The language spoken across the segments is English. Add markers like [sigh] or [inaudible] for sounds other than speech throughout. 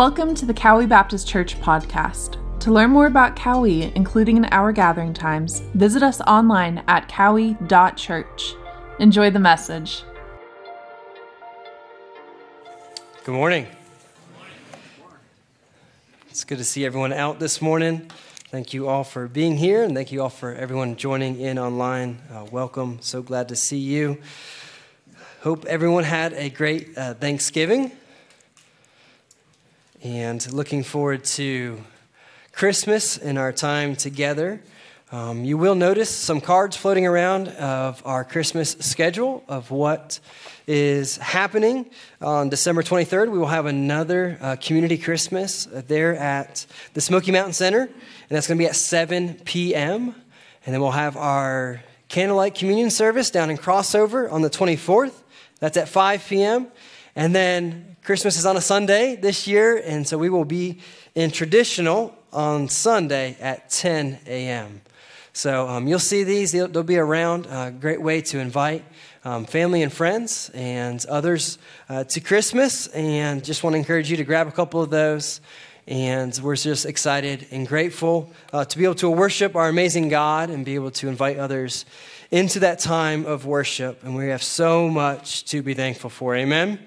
Welcome to the Cowie Baptist Church podcast. To learn more about Cowie, including in our gathering times, visit us online at cowie.church. Enjoy the message. Good morning. It's good to see everyone out this morning. Thank you all for being here, and thank you all for everyone joining in online. Uh, welcome. So glad to see you. Hope everyone had a great uh, Thanksgiving and looking forward to Christmas and our time together. Um, you will notice some cards floating around of our Christmas schedule of what is happening on December 23rd. We will have another uh, community Christmas there at the Smoky Mountain Center, and that's going to be at 7 p.m. And then we'll have our candlelight communion service down in Crossover on the 24th. That's at 5 p.m. And then Christmas is on a Sunday this year, and so we will be in traditional on Sunday at 10 a.m. So um, you'll see these, they'll, they'll be around. A uh, great way to invite um, family and friends and others uh, to Christmas. And just want to encourage you to grab a couple of those. And we're just excited and grateful uh, to be able to worship our amazing God and be able to invite others into that time of worship. And we have so much to be thankful for. Amen.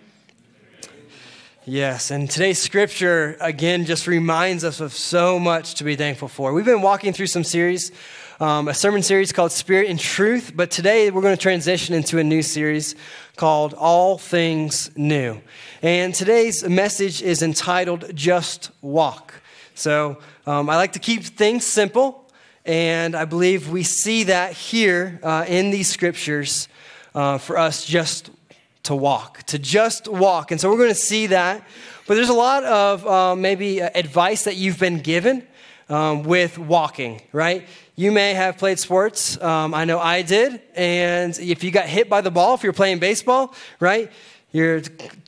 Yes, and today's scripture again just reminds us of so much to be thankful for. We've been walking through some series, um, a sermon series called Spirit and Truth, but today we're going to transition into a new series called All Things New. And today's message is entitled Just Walk. So um, I like to keep things simple, and I believe we see that here uh, in these scriptures uh, for us just to walk, to just walk. And so we're going to see that. But there's a lot of uh, maybe uh, advice that you've been given um, with walking, right? You may have played sports. Um, I know I did. And if you got hit by the ball, if you're playing baseball, right? You're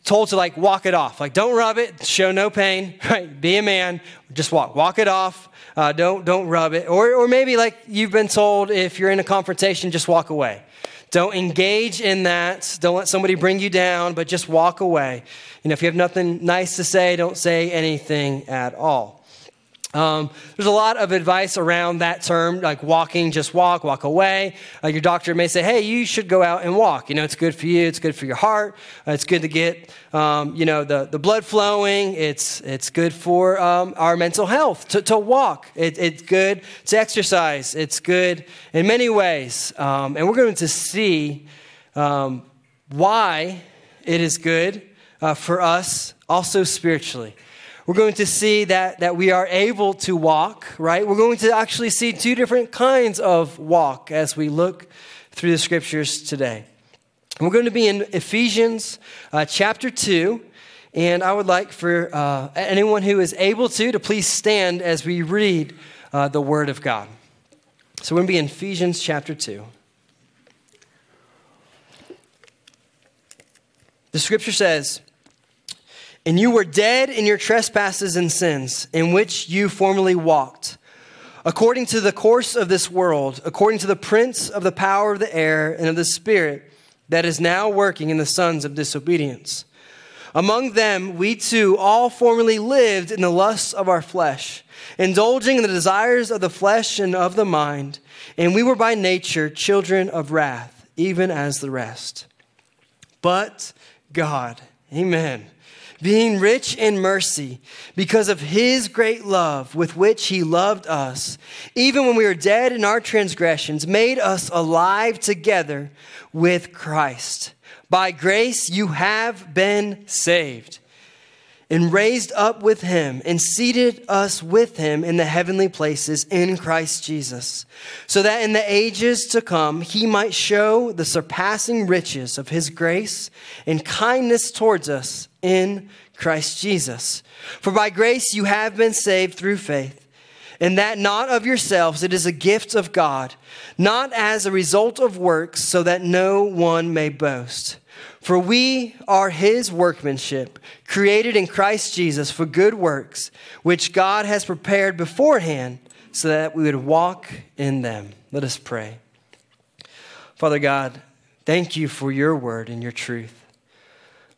told to like walk it off. Like, don't rub it, show no pain, [laughs] right? Be a man, just walk. Walk it off. Uh, don't don't rub it. Or or maybe like you've been told if you're in a confrontation, just walk away. Don't engage in that. Don't let somebody bring you down, but just walk away. You know, if you have nothing nice to say, don't say anything at all. Um, there's a lot of advice around that term, like walking, just walk, walk away. Uh, your doctor may say, hey, you should go out and walk. You know, it's good for you, it's good for your heart, uh, it's good to get, um, you know, the, the blood flowing, it's, it's good for um, our mental health to, to walk. It, it's good to exercise, it's good in many ways. Um, and we're going to see um, why it is good uh, for us also spiritually we're going to see that, that we are able to walk, right? We're going to actually see two different kinds of walk as we look through the scriptures today. We're going to be in Ephesians uh, chapter 2. And I would like for uh, anyone who is able to to please stand as we read uh, the Word of God. So we're going to be in Ephesians chapter 2. The scripture says, and you were dead in your trespasses and sins, in which you formerly walked, according to the course of this world, according to the prince of the power of the air and of the spirit that is now working in the sons of disobedience. Among them, we too all formerly lived in the lusts of our flesh, indulging in the desires of the flesh and of the mind, and we were by nature children of wrath, even as the rest. But God, amen being rich in mercy because of his great love with which he loved us, even when we were dead in our transgressions, made us alive together with Christ. By grace you have been saved and raised up with him and seated us with him in the heavenly places in Christ Jesus, so that in the ages to come he might show the surpassing riches of his grace and kindness towards us in Christ Jesus. For by grace you have been saved through faith. And that not of yourselves, it is a gift of God, not as a result of works, so that no one may boast. For we are his workmanship, created in Christ Jesus for good works, which God has prepared beforehand so that we would walk in them. Let us pray. Father God, thank you for your word and your truth.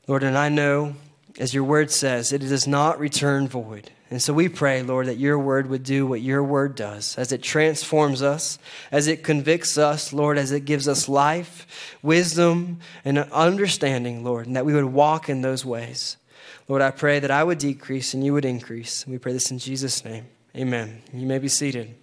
Lord, and I know as your word says, it does not return void. And so we pray, Lord, that your word would do what your word does, as it transforms us, as it convicts us, Lord, as it gives us life, wisdom, and understanding, Lord, and that we would walk in those ways. Lord, I pray that I would decrease and you would increase. We pray this in Jesus' name. Amen. You may be seated.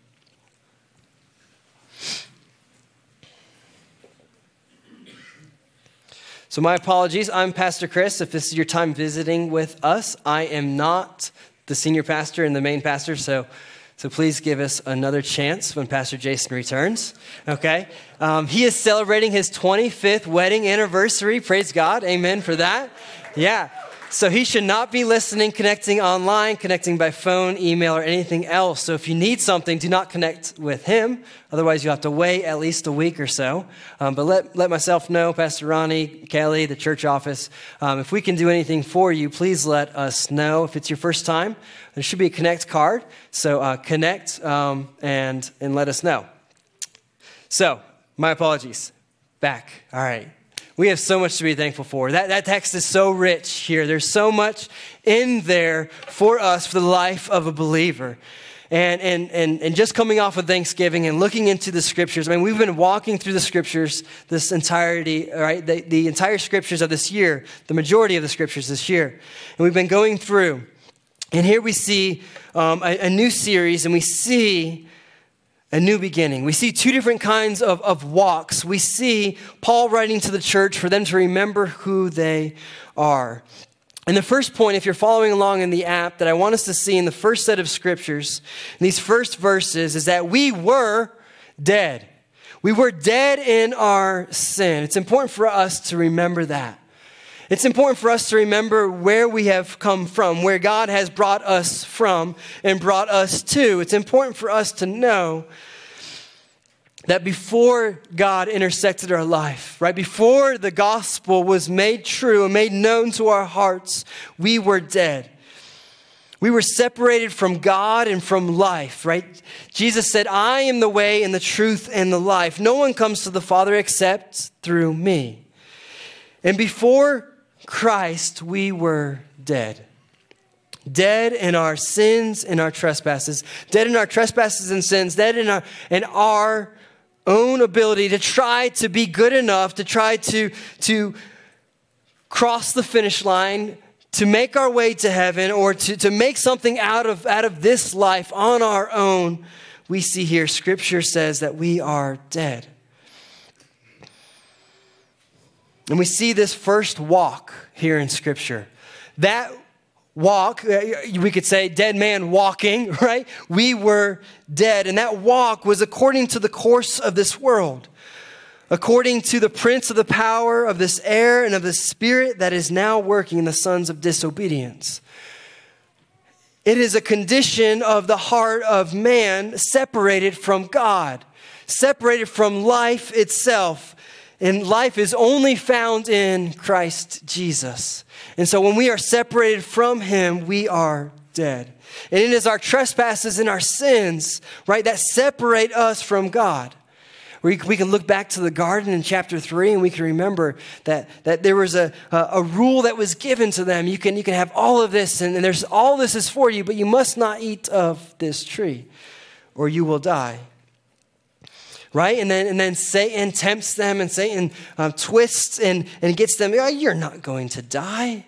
So, my apologies. I'm Pastor Chris. If this is your time visiting with us, I am not the senior pastor and the main pastor, so, so please give us another chance when Pastor Jason returns. Okay? Um, he is celebrating his 25th wedding anniversary. Praise God. Amen for that. Yeah. So he should not be listening, connecting online, connecting by phone, email, or anything else. So if you need something, do not connect with him. Otherwise, you'll have to wait at least a week or so. Um, but let, let myself know, Pastor Ronnie, Kelly, the church office. Um, if we can do anything for you, please let us know. If it's your first time, there should be a connect card. So uh, connect um, and, and let us know. So, my apologies. Back. All right. We have so much to be thankful for. That, that text is so rich here. There's so much in there for us for the life of a believer. And, and, and, and just coming off of Thanksgiving and looking into the scriptures, I mean, we've been walking through the scriptures this entirety, right? The, the entire scriptures of this year, the majority of the scriptures this year. And we've been going through. And here we see um, a, a new series, and we see a new beginning. We see two different kinds of, of walks. We see Paul writing to the church for them to remember who they are. And the first point, if you're following along in the app, that I want us to see in the first set of scriptures, in these first verses, is that we were dead. We were dead in our sin. It's important for us to remember that. It's important for us to remember where we have come from, where God has brought us from and brought us to. It's important for us to know that before God intersected our life, right before the gospel was made true and made known to our hearts, we were dead. We were separated from God and from life, right? Jesus said, I am the way and the truth and the life. No one comes to the Father except through me. And before Christ, we were dead. Dead in our sins and our trespasses, dead in our trespasses and sins, dead in our, in our own ability to try to be good enough, to try to, to cross the finish line, to make our way to heaven, or to, to make something out of, out of this life on our own, we see here scripture says that we are dead. And we see this first walk here in scripture. That walk, uh, we could say dead man walking, [laughs] right? We were dead. And that walk was according to the course of this world, according to the prince of the power of this air and of the spirit that is now working in the sons of disobedience. It is a condition of the heart of man separated from God, separated from life itself. And life is only found in Christ Jesus. And so when we are separated from Him, we are dead. And it is our trespasses and our sins, right, that separate us from God. We, can look back to the garden in chapter 3 and we can remember that, that there was a, a, a rule that was given to them. You can, you can have all of this, and, and there's all this is for you, but you must not eat of this tree or you will die right? And then, and then Satan tempts them and Satan um, twists and, and gets them, oh, you're not going to die.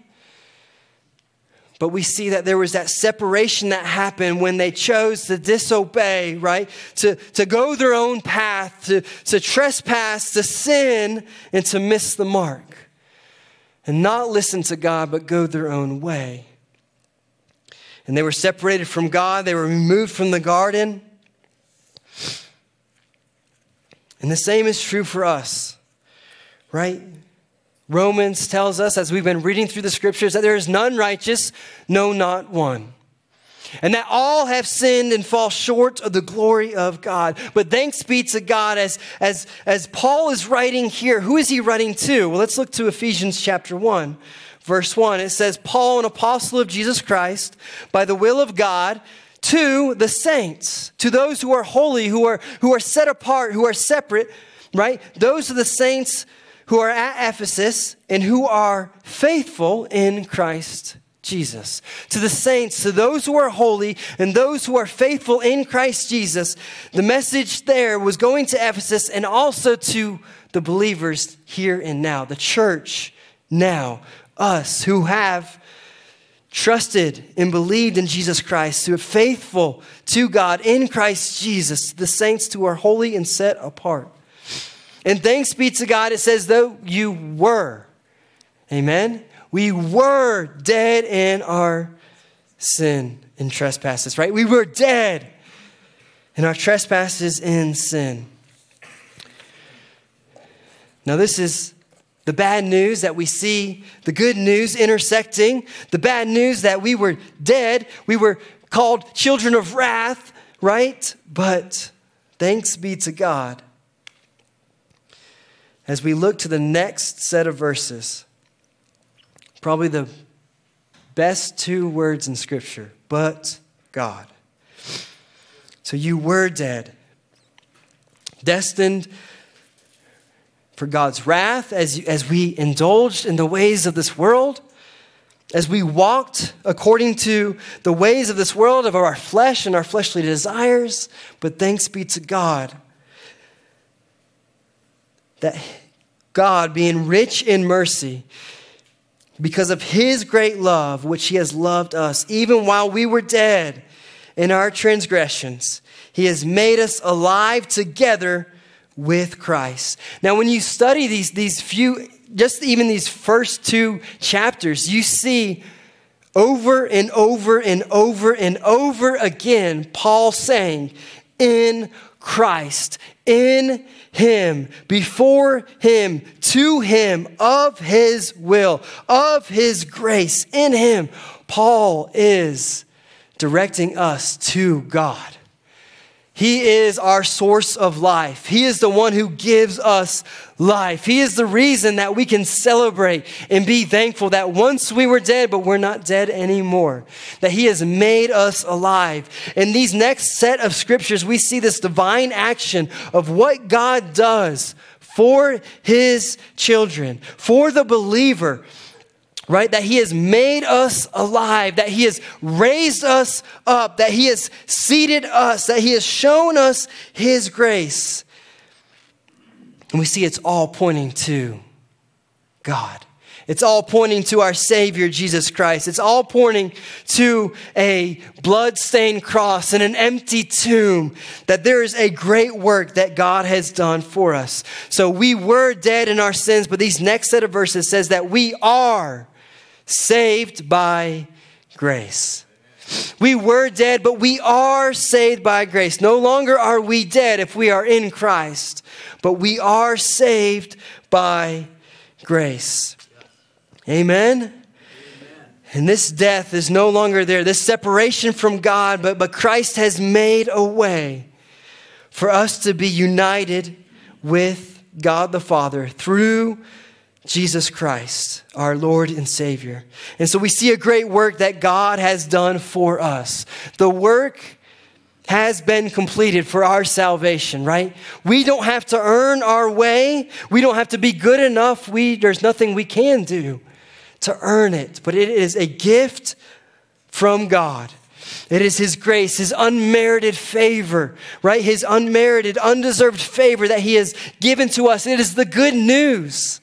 But we see that there was that separation that happened when they chose to disobey, right? To, to go their own path, to, to trespass, to sin, and to miss the mark. And not listen to God, but go their own way. And they were separated from God, they were removed from the garden. And the same is true for us, right? Romans tells us, as we've been reading through the scriptures, that there is none righteous, no, not one. And that all have sinned and fall short of the glory of God. But thanks be to God, as, as, as Paul is writing here, who is he writing to? Well, let's look to Ephesians chapter 1, verse 1. It says, Paul, an apostle of Jesus Christ, by the will of God, to the saints, to those who are holy, who are, who are set apart, who are separate, right? Those are the saints who are at Ephesus and who are faithful in Christ Jesus. To the saints, to those who are holy and those who are faithful in Christ Jesus, the message there was going to Ephesus and also to the believers here and now, the church now, us who have trusted and believed in Jesus Christ, who are faithful to God in Christ Jesus, the saints who are holy and set apart. And thanks be to God, it says, though you were. Amen? We were dead in our sin and trespasses, right? We were dead in our trespasses and sin. Now, this is the bad news that we see the good news intersecting, the bad news that we were dead, we were called children of wrath, right? But thanks be to God. As we look to the next set of verses, Probably the best two words in Scripture, but God. So you were dead, destined for God's wrath as, as we indulged in the ways of this world, as we walked according to the ways of this world, of our flesh and our fleshly desires. But thanks be to God that God, being rich in mercy, because of his great love, which he has loved us, even while we were dead in our transgressions, he has made us alive together with Christ. Now, when you study these, these few, just even these first two chapters, you see over and over and over and over again Paul saying, In Christ, in him, before him, to him, of his will, of his grace, in him. Paul is directing us to God. He is our source of life. He is the one who gives us life. He is the reason that we can celebrate and be thankful that once we were dead, but we're not dead anymore. That He has made us alive. In these next set of scriptures, we see this divine action of what God does for His children, for the believer right? That He has made us alive, that He has raised us up, that He has seated us, that He has shown us His grace. And we see it's all pointing to God. It's all pointing to our Savior, Jesus Christ. It's all pointing to a blood-stained cross and an empty tomb, that there is a great work that God has done for us. So we were dead in our sins, but these next set of verses says that we are saved by grace. We were dead, but we are saved by grace. No longer are we dead if we are in Christ, but we are saved by grace. Amen? And this death is no longer there, this separation from God, but, but Christ has made a way for us to be united with God the Father through Jesus Christ, our Lord and Savior. And so we see a great work that God has done for us. The work has been completed for our salvation, right? We don't have to earn our way. We don't have to be good enough. We, there's nothing we can do to earn it, but it is a gift from God. It is His grace, His unmerited favor, right? His unmerited, undeserved favor that He has given to us. It is the good news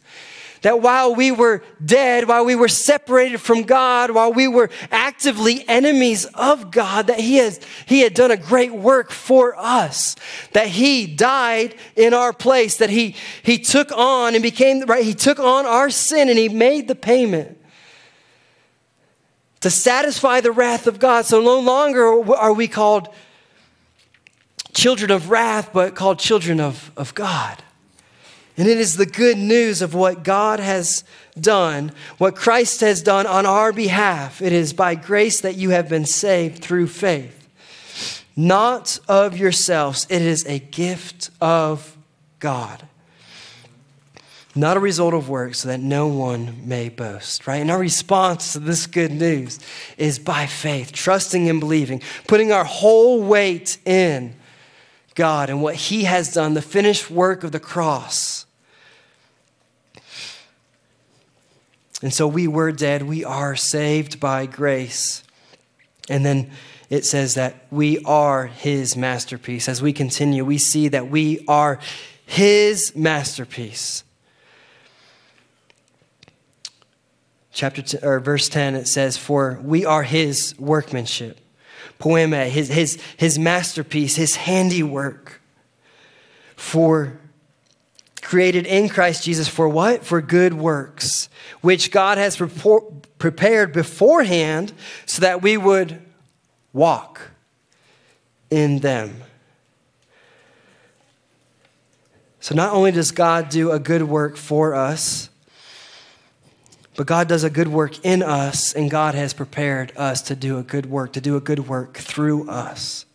that while we were dead, while we were separated from God, while we were actively enemies of God, that He has He had done a great work for us. That He died in our place, that He He took on and became right, He took on our sin and He made the payment to satisfy the wrath of God. So no longer are we called children of wrath, but called children of, of God. And it is the good news of what God has done, what Christ has done on our behalf. It is by grace that you have been saved through faith, not of yourselves. It is a gift of God, not a result of works, so that no one may boast, right? And our response to this good news is by faith, trusting and believing, putting our whole weight in God and what He has done, the finished work of the cross And so we were dead. We are saved by grace. And then it says that we are his masterpiece. As we continue, we see that we are his masterpiece. Chapter or verse 10 it says for we are his workmanship. Poema, his his his masterpiece, his handiwork. For created in Christ Jesus for what? For good works, which God has prepared beforehand so that we would walk in them. So, not only does God do a good work for us, but God does a good work in us, and God has prepared us to do a good work, to do a good work through us.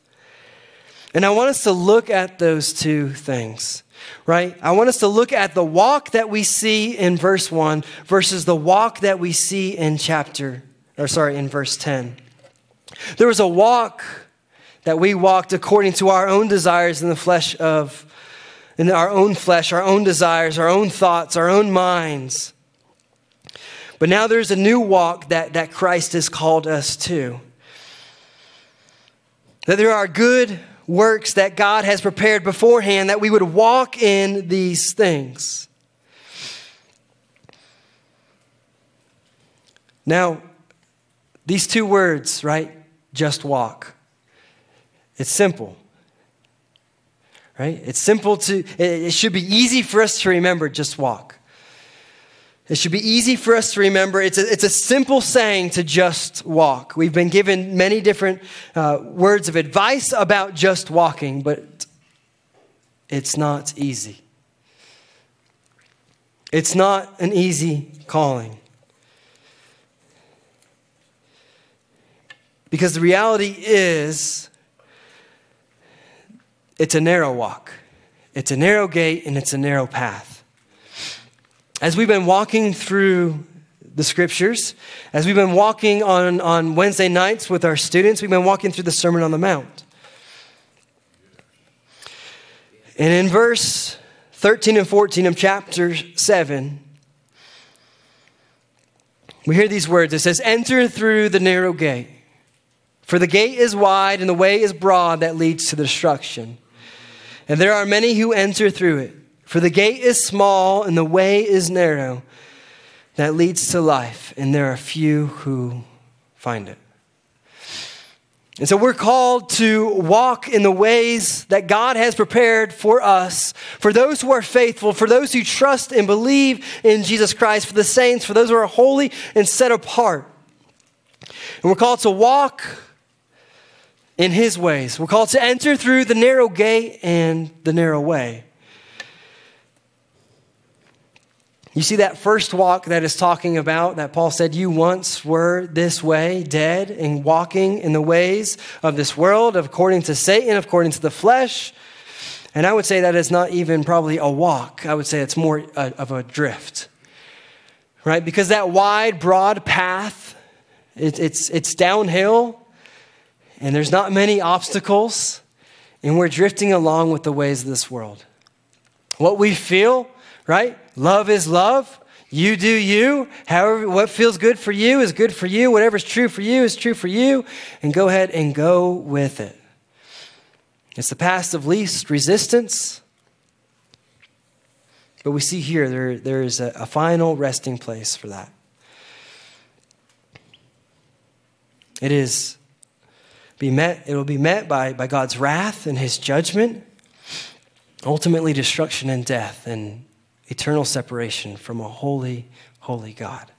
And I want us to look at those two things, right? I want us to look at the walk that we see in verse 1 versus the walk that we see in chapter, or sorry, in verse 10. There was a walk that we walked according to our own desires in the flesh of, in our own flesh, our own desires, our own thoughts, our own minds. But now there's a new walk that, that Christ has called us to. That there are good works that God has prepared beforehand that we would walk in these things. Now, these two words, right? just walk. It's simple. Right? It's simple to, it should be easy for us to remember, just walk. It should be easy for us to remember. It's a, it's a simple saying to just walk. We've been given many different uh, words of advice about just walking, but it's not easy. It's not an easy calling. Because the reality is, it's a narrow walk, it's a narrow gate, and it's a narrow path. As we've been walking through the scriptures, as we've been walking on, on Wednesday nights with our students, we've been walking through the Sermon on the Mount. And in verse 13 and 14 of chapter 7, we hear these words. It says, Enter through the narrow gate. For the gate is wide and the way is broad that leads to destruction. And there are many who enter through it. For the gate is small and the way is narrow that leads to life, and there are few who find it. And so we're called to walk in the ways that God has prepared for us, for those who are faithful, for those who trust and believe in Jesus Christ, for the saints, for those who are holy and set apart. And we're called to walk in his ways. We're called to enter through the narrow gate and the narrow way. You see that first walk that is talking about that Paul said, You once were this way, dead and walking in the ways of this world, according to Satan, according to the flesh. And I would say that is not even probably a walk. I would say it's more of a drift, right? Because that wide, broad path, it, it's, it's downhill and there's not many obstacles, and we're drifting along with the ways of this world. What we feel, right? Love is love. You do you. However, what feels good for you is good for you. Whatever's true for you is true for you. And go ahead and go with it. It's the path of least resistance. But we see here there, there is a, a final resting place for that. It is be met, it will be met by, by God's wrath and his judgment, ultimately destruction and death and eternal separation from a holy, holy God.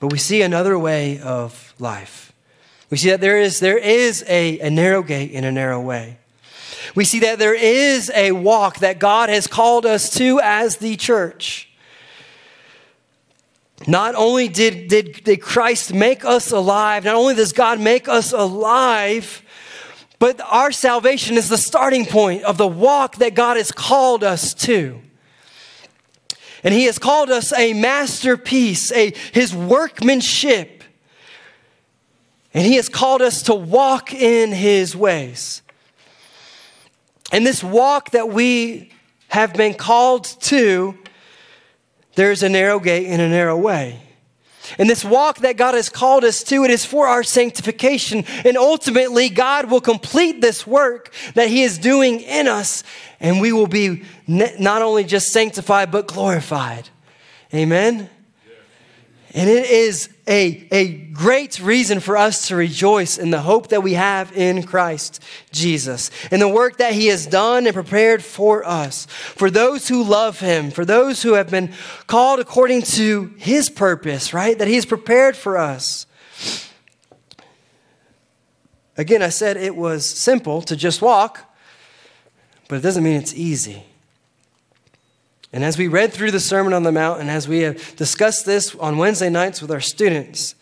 But we see another way of life. We see that there is, there is a, a narrow gate and a narrow way. We see that there is a walk that God has called us to as the church. Not only did, did, did Christ make us alive, not only does God make us alive, but our salvation is the starting point of the walk that God has called us to. And He has called us a masterpiece, a, His workmanship. And He has called us to walk in His ways. And this walk that we have been called to there's a narrow gate and a narrow way. And this walk that God has called us to, it is for our sanctification. And ultimately, God will complete this work that He is doing in us, and we will be not only just sanctified, but glorified. Amen? And it is a, a great reason for us to rejoice in the hope that we have in Christ Jesus, in the work that He has done and prepared for us, for those who love Him, for those who have been called according to His purpose, right? That He has prepared for us. Again, I said it was simple to just walk, but it doesn't mean it's easy. And as we read through the Sermon on the Mount, and as we have discussed this on Wednesday nights with our students,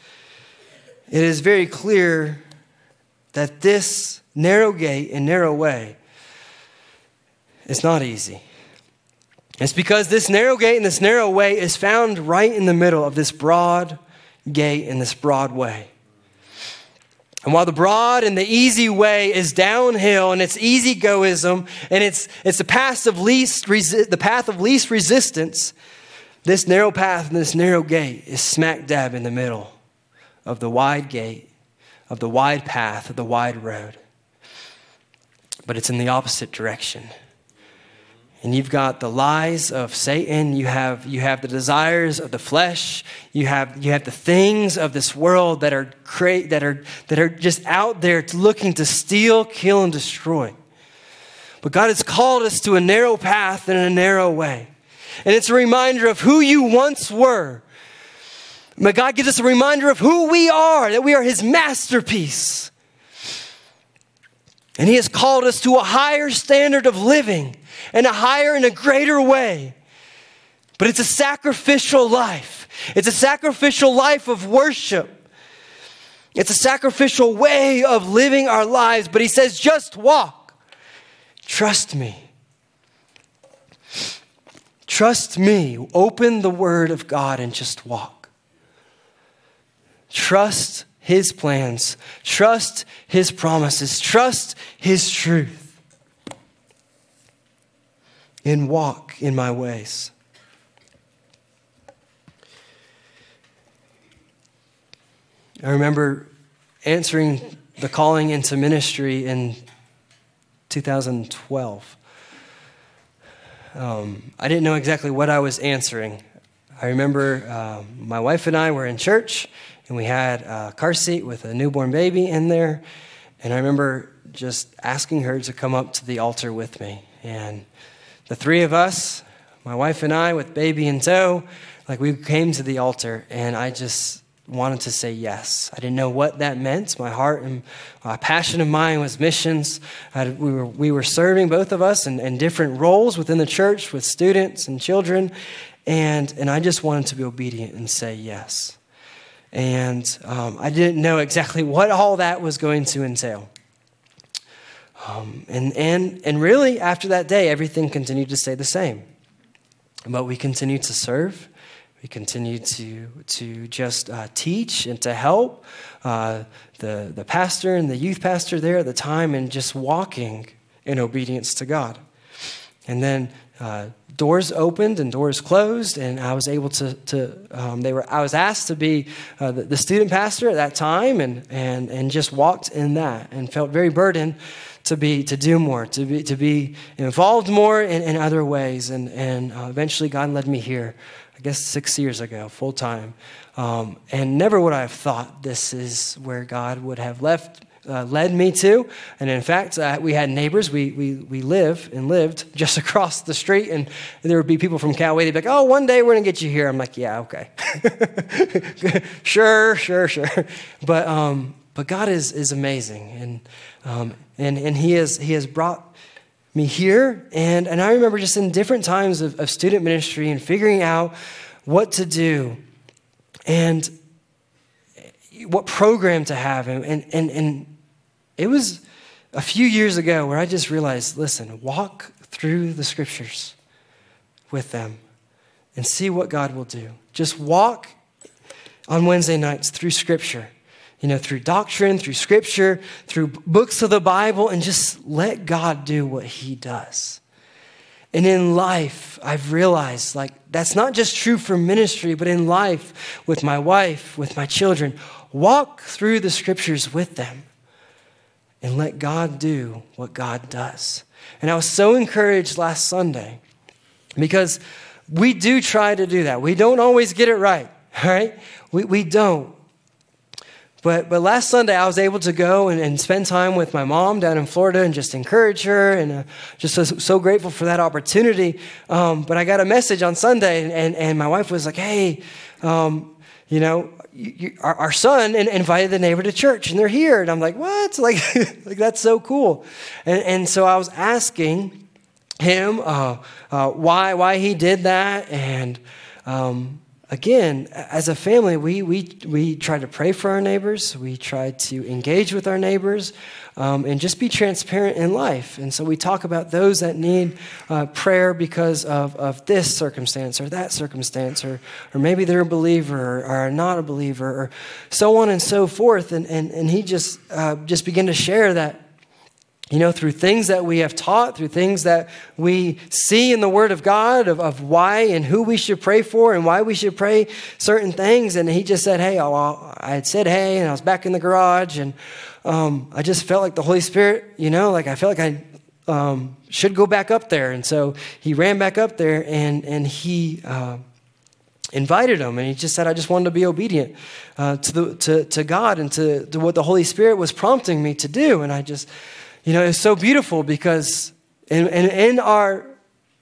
it is very clear that this narrow gate and narrow way is not easy. It's because this narrow gate and this narrow way is found right in the middle of this broad gate and this broad way. And while the broad and the easy way is downhill and it's easygoism and it's, it's the, path of least resi- the path of least resistance, this narrow path and this narrow gate is smack dab in the middle of the wide gate, of the wide path, of the wide road. But it's in the opposite direction and you've got the lies of Satan, you have, you have the desires of the flesh, you have, you have the things of this world that are, cra- that, are, that are just out there looking to steal, kill, and destroy. But God has called us to a narrow path and a narrow way. And it's a reminder of who you once were. But God gives us a reminder of who we are, that we are His masterpiece. And He has called us to a higher standard of living and a higher and a greater way. But it's a sacrificial life. It's a sacrificial life of worship. It's a sacrificial way of living our lives. But he says, just walk. Trust me. Trust me. Open the word of God and just walk. Trust his plans. Trust his promises. Trust his truth and walk in my ways. I remember answering the calling into ministry in 2012. Um, I didn't know exactly what I was answering. I remember uh, my wife and I were in church, and we had a car seat with a newborn baby in there. And I remember just asking her to come up to the altar with me. And the three of us, my wife and I, with baby in tow, like we came to the altar, and I just wanted to say yes. I didn't know what that meant. My heart and my passion of mine was missions. we, were, we were serving, both of us, in, in different roles within the church with students and children. And, and I just wanted to be obedient and say yes. And um, I didn't know exactly what all that was going to entail. Um, and, and, and really, after that day, everything continued to stay the same. But we continued to serve. We continued to, to just uh, teach and to help uh, the, the pastor and the youth pastor there at the time and just walking in obedience to God. And then uh, doors opened and doors closed, and I was able to, to um, they were, I was asked to be uh, the, the, student pastor at that time and, and, and just walked in that and felt very burdened to be to do more, to be to be involved more in, in other ways. And and uh, eventually, God led me here. I guess six years ago, full time. Um, and never would I have thought this is where God would have left uh, led me to. And in fact, uh, we had neighbors. We, we, we live and lived [laughs] just across the street, and there would be people from Calway. They'd be like, oh, one day we're going to get you here. I'm like, yeah, okay. [laughs] sure, sure, sure. But, um, but God is, is amazing. And, um, and, and he, has, he has brought me here. And, and I remember just in different times of, of student ministry and figuring out what to do and what program to have. And, and, and it was a few years ago where I just realized listen, walk through the scriptures with them and see what God will do. Just walk on Wednesday nights through scripture you know, through doctrine, through scripture, through books of the Bible, and just let God do what He does. And in life, I've realized like that's not just true for ministry, but in life with my wife, with my children. Walk through the scriptures with them and let God do what God does. And I was so encouraged last Sunday because we do try to do that. We don't always get it right, [laughs] right? We, we don't. But, but last Sunday, I was able to go and, and spend time with my mom down in Florida and just encourage her, and uh, just so, so, grateful for that opportunity. Um, but I got a message on Sunday, and, and, and my wife was like, hey, um, you know, you, you, our, our, son invited the neighbor to church, and they're here. And I'm like, what? [laughs] Like, like that's so cool. And, and so I was asking him uh, uh, why, why he did that, and um, again, as a family, we, we, we try to pray for our neighbors, we try to engage with our neighbors, um, and just be transparent in life. And so we talk about those that need uh, prayer because of, of this circumstance or that circumstance, or, or maybe they're a believer or are not a believer, or so on and so forth. And, and, and he just, uh, just began to share that you know, through things that we have taught, through things that we see in the Word of God of, of why and who we should pray for and why we should pray certain things. And he just said, Hey, well, I had said, Hey, and I was back in the garage, and um, I just felt like the Holy Spirit, you know, like I felt like I um, should go back up there. And so he ran back up there and, and he. Uh, invited him and he just said i just wanted to be obedient uh, to, the, to, to god and to, to what the holy spirit was prompting me to do and i just you know, it's so beautiful because in, in, in our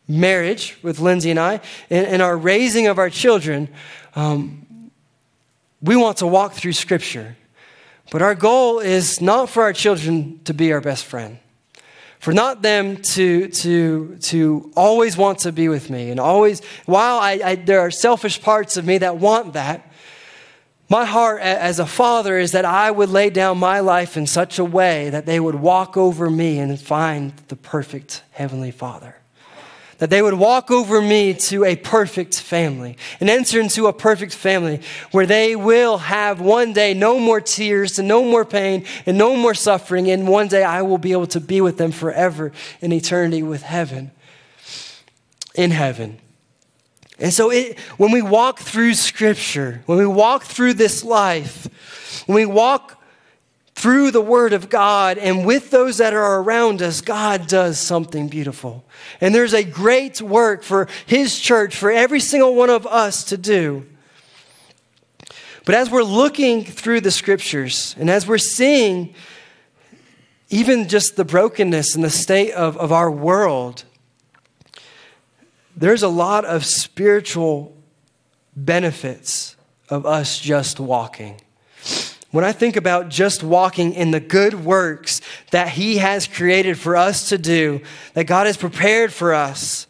marriage with Lindsay and I, in, in our raising of our children, um, we want to walk through Scripture. But our goal is not for our children to be our best friend, for not them to, to, to always want to be with me. And always, while I, I, there are selfish parts of me that want that, my heart as a father is that I would lay down my life in such a way that they would walk over me and find the perfect Heavenly Father. That they would walk over me to a perfect family and enter into a perfect family where they will have one day no more tears and no more pain and no more suffering. And one day I will be able to be with them forever in eternity with heaven, in heaven. And so, it, when we walk through Scripture, when we walk through this life, when we walk through the Word of God and with those that are around us, God does something beautiful. And there's a great work for His church, for every single one of us to do. But as we're looking through the Scriptures and as we're seeing even just the brokenness and the state of, of our world, there's a lot of spiritual benefits of us just walking. When I think about just walking in the good works that He has created for us to do, that God has prepared for us,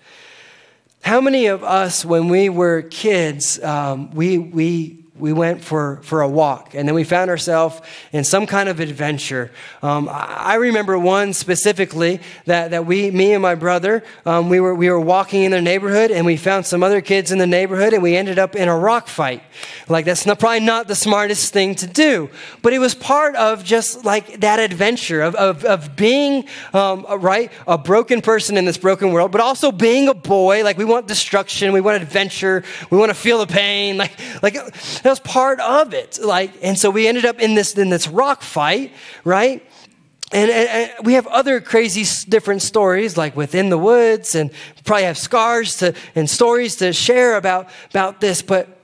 how many of us, when we were kids, um, we, we we went for, for a walk and then we found ourselves in some kind of adventure. Um, I remember one specifically that, that we, me and my brother, um, we, were, we were walking in the neighborhood and we found some other kids in the neighborhood and we ended up in a rock fight. Like, that's not, probably not the smartest thing to do, but it was part of just like that adventure of, of, of being, um, right, a broken person in this broken world, but also being a boy. Like, we want destruction, we want adventure, we want to feel the pain. Like, like, that was part of it. Like, and so we ended up in this, in this rock fight, right? And, and, and, we have other crazy different stories like within the woods and probably have scars to and stories to share about about this but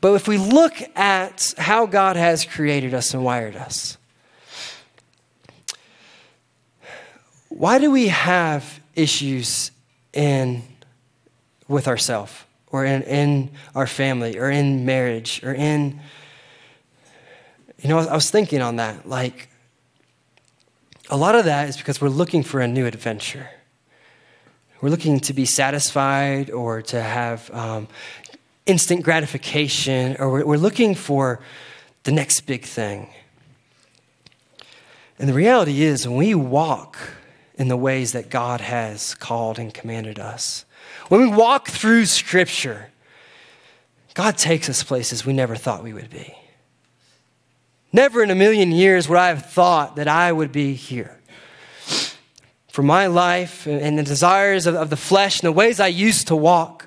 but if we look at how god has created us and wired us why do we have issues in with ourselves or in, in our family or in marriage or in, you know, I was thinking on that. Like, a lot of that is because we're looking for a new adventure. We're looking to be satisfied or to have um, instant gratification, or we're, we're looking for the next big thing. And the reality is, when we walk in the ways that God has called and commanded us, when we walk through Scripture, God takes us places we never thought we would be. Never in a million years would I have thought that I would be here. for my life and the desires of, the flesh and the ways I used to walk.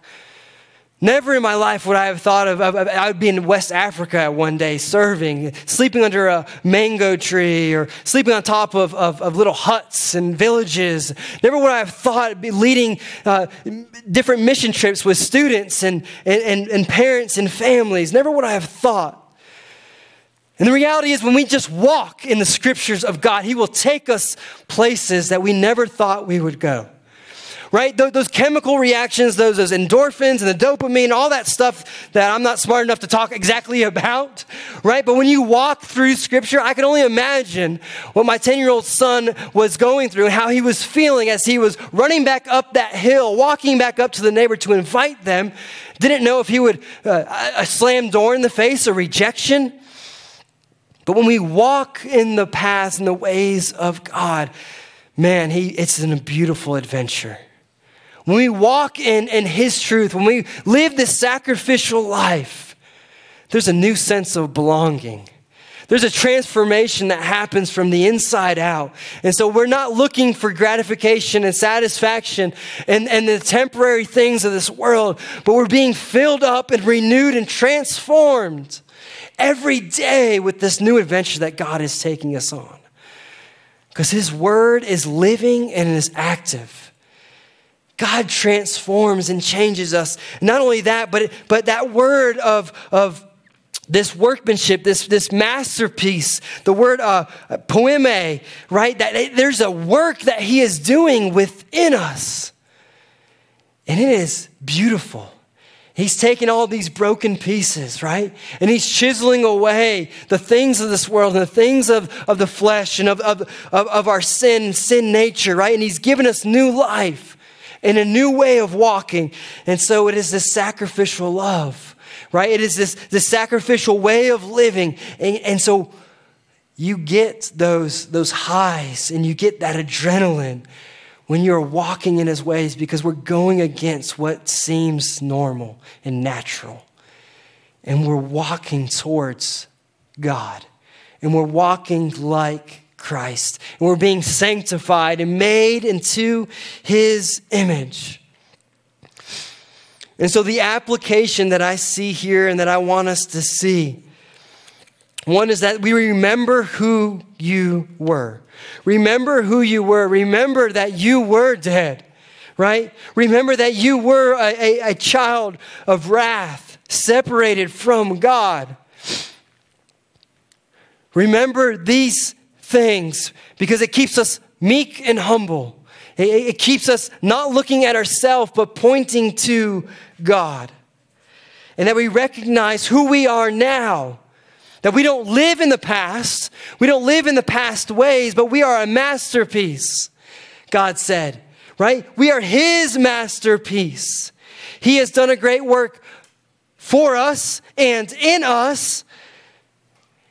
Never in my life would I have thought of, of, of, I would be in West Africa one day serving, sleeping under a mango tree or sleeping on top of, of, of little huts and villages. Never would I have thought leading uh, different mission trips with students and, and, and parents and families. Never would I have thought. And the reality is, when we just walk in the scriptures of God, He will take us places that we never thought we would go right? Those, chemical reactions, those, those endorphins and the dopamine, all that stuff that I'm not smart enough to talk exactly [laughs] about, right? But when you walk through scripture, I can only imagine what my 10 year old son was going through and how he was feeling as he was running back up that hill, walking back up to the neighbor to invite them. Didn't know if he would uh, a slam door in the face, a rejection. But when we walk in the paths and the ways of God, man, he, it's a beautiful adventure. When we walk in, in His truth, when we live this sacrificial life, there's a new sense of belonging. There's a transformation that happens from the inside out. And so we're not looking for gratification and satisfaction and, and the temporary things of this world, but we're being filled up and renewed and transformed every day with this new adventure that God is taking us on. Because His Word is living and is active. God transforms and changes us. Not only that, but, but that word of, of this workmanship, this, this masterpiece, the word uh, poiema, right? That there's a work that he is doing within us. And it is beautiful. He's taking all these broken pieces, right? And he's chiseling away the things of this world and the things of, of the flesh and of, of, of, of our sin, sin nature, right? And he's given us new life in a new way of walking. And so it is this sacrificial love, right? It is this, this sacrificial way of living. And, and so you get those, those highs and you get that adrenaline when you're walking in his ways because we're going against what seems normal and natural. And we're walking towards God. And we're walking like Christ. And we're being sanctified and made into his image. And so, the application that I see here and that I want us to see one is that we remember who you were. Remember who you were. Remember that you were dead, right? Remember that you were a, a, a child of wrath, separated from God. Remember these things because it keeps us meek and humble. It, it keeps us not looking at ourselves, but pointing to God. And that we recognize who we are now. That we don't live in the past, we don't live in the past ways, but we are a masterpiece, God said, right? We are His masterpiece. He has done a great work for us and in us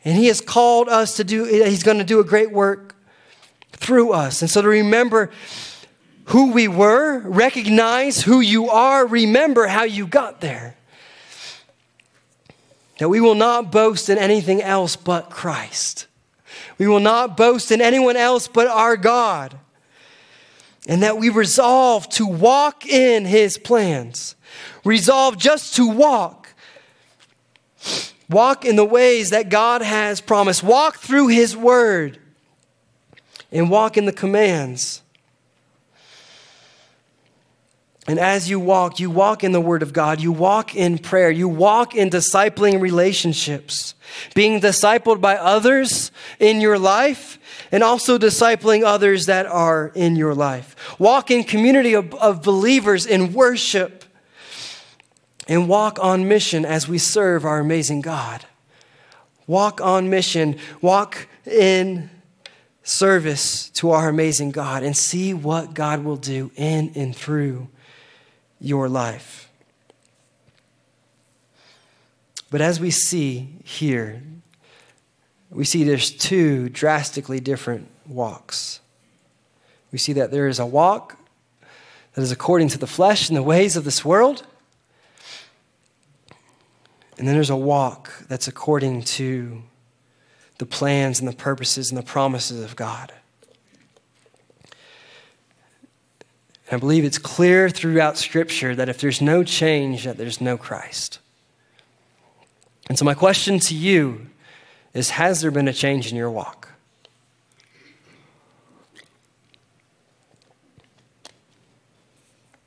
and He has called us to do, He's going to do a great work through us. And so to remember who we were, recognize who you are, remember how you got there. That we will not boast in anything else but Christ. We will not boast in anyone else but our God. And that we resolve to walk in His plans. Resolve just to walk Walk in the ways that God has promised. Walk through His Word and walk in the commands. And as you walk, you walk in the Word of God, you walk in prayer, you walk in discipling relationships, being discipled by others in your life, and also discipling others that are in your life. Walk in community of, of believers in worship and walk on mission as we serve our amazing God. Walk on mission, walk in service to our amazing God, and see what God will do in and through your life. But as we see here, we see there's two drastically different walks. We see that there is a walk that is according to the flesh and the ways of this world, and then there's a walk that's according to the plans and the purposes and the promises of God. And I believe it's clear throughout Scripture that if there's no change, that there's no Christ. And so, my question to you is Has there been a change in your walk?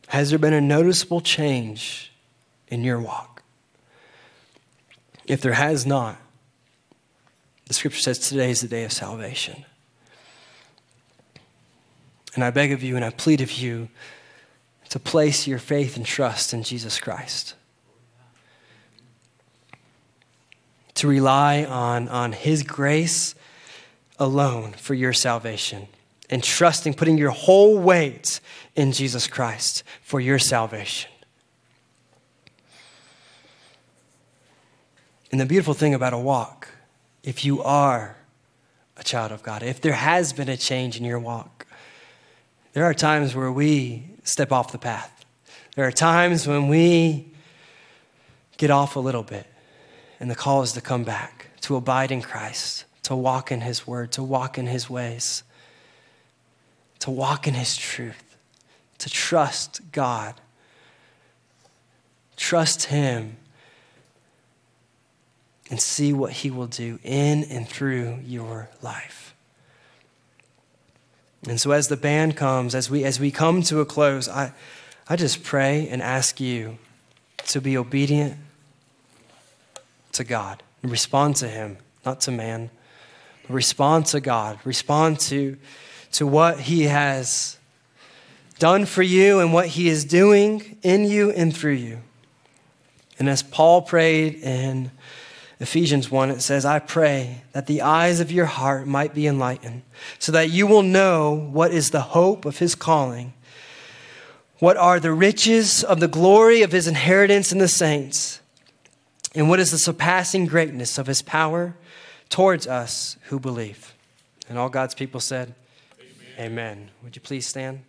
Has there been a noticeable change in your walk? If there has not, the scripture says today is the day of salvation. And I beg of you and I plead of you to place your faith and trust in Jesus Christ. To rely on, on His grace alone for your salvation and trusting, putting your whole weight in Jesus Christ for your salvation. And the beautiful thing about a walk, if you are a child of God, if there has been a change in your walk, there are times where we step off the path. There are times when we get off a little bit, and the call is to come back, to abide in Christ, to walk in His word, to walk in His ways, to walk in His truth, to trust God, trust Him, and see what He will do in and through your life. And so, as the band comes, as we, as we come to a close, I, I just pray and ask you to be obedient to God and respond to Him, not to man. Respond to God. Respond to, to what He has done for you and what He is doing in you and through you. And as Paul prayed in Ephesians 1, it says, I pray that the eyes of your heart might be enlightened, so that you will know what is the hope of his calling, what are the riches of the glory of his inheritance in the saints, and what is the surpassing greatness of his power towards us who believe. And all God's people said, Amen. Amen. Would you please stand?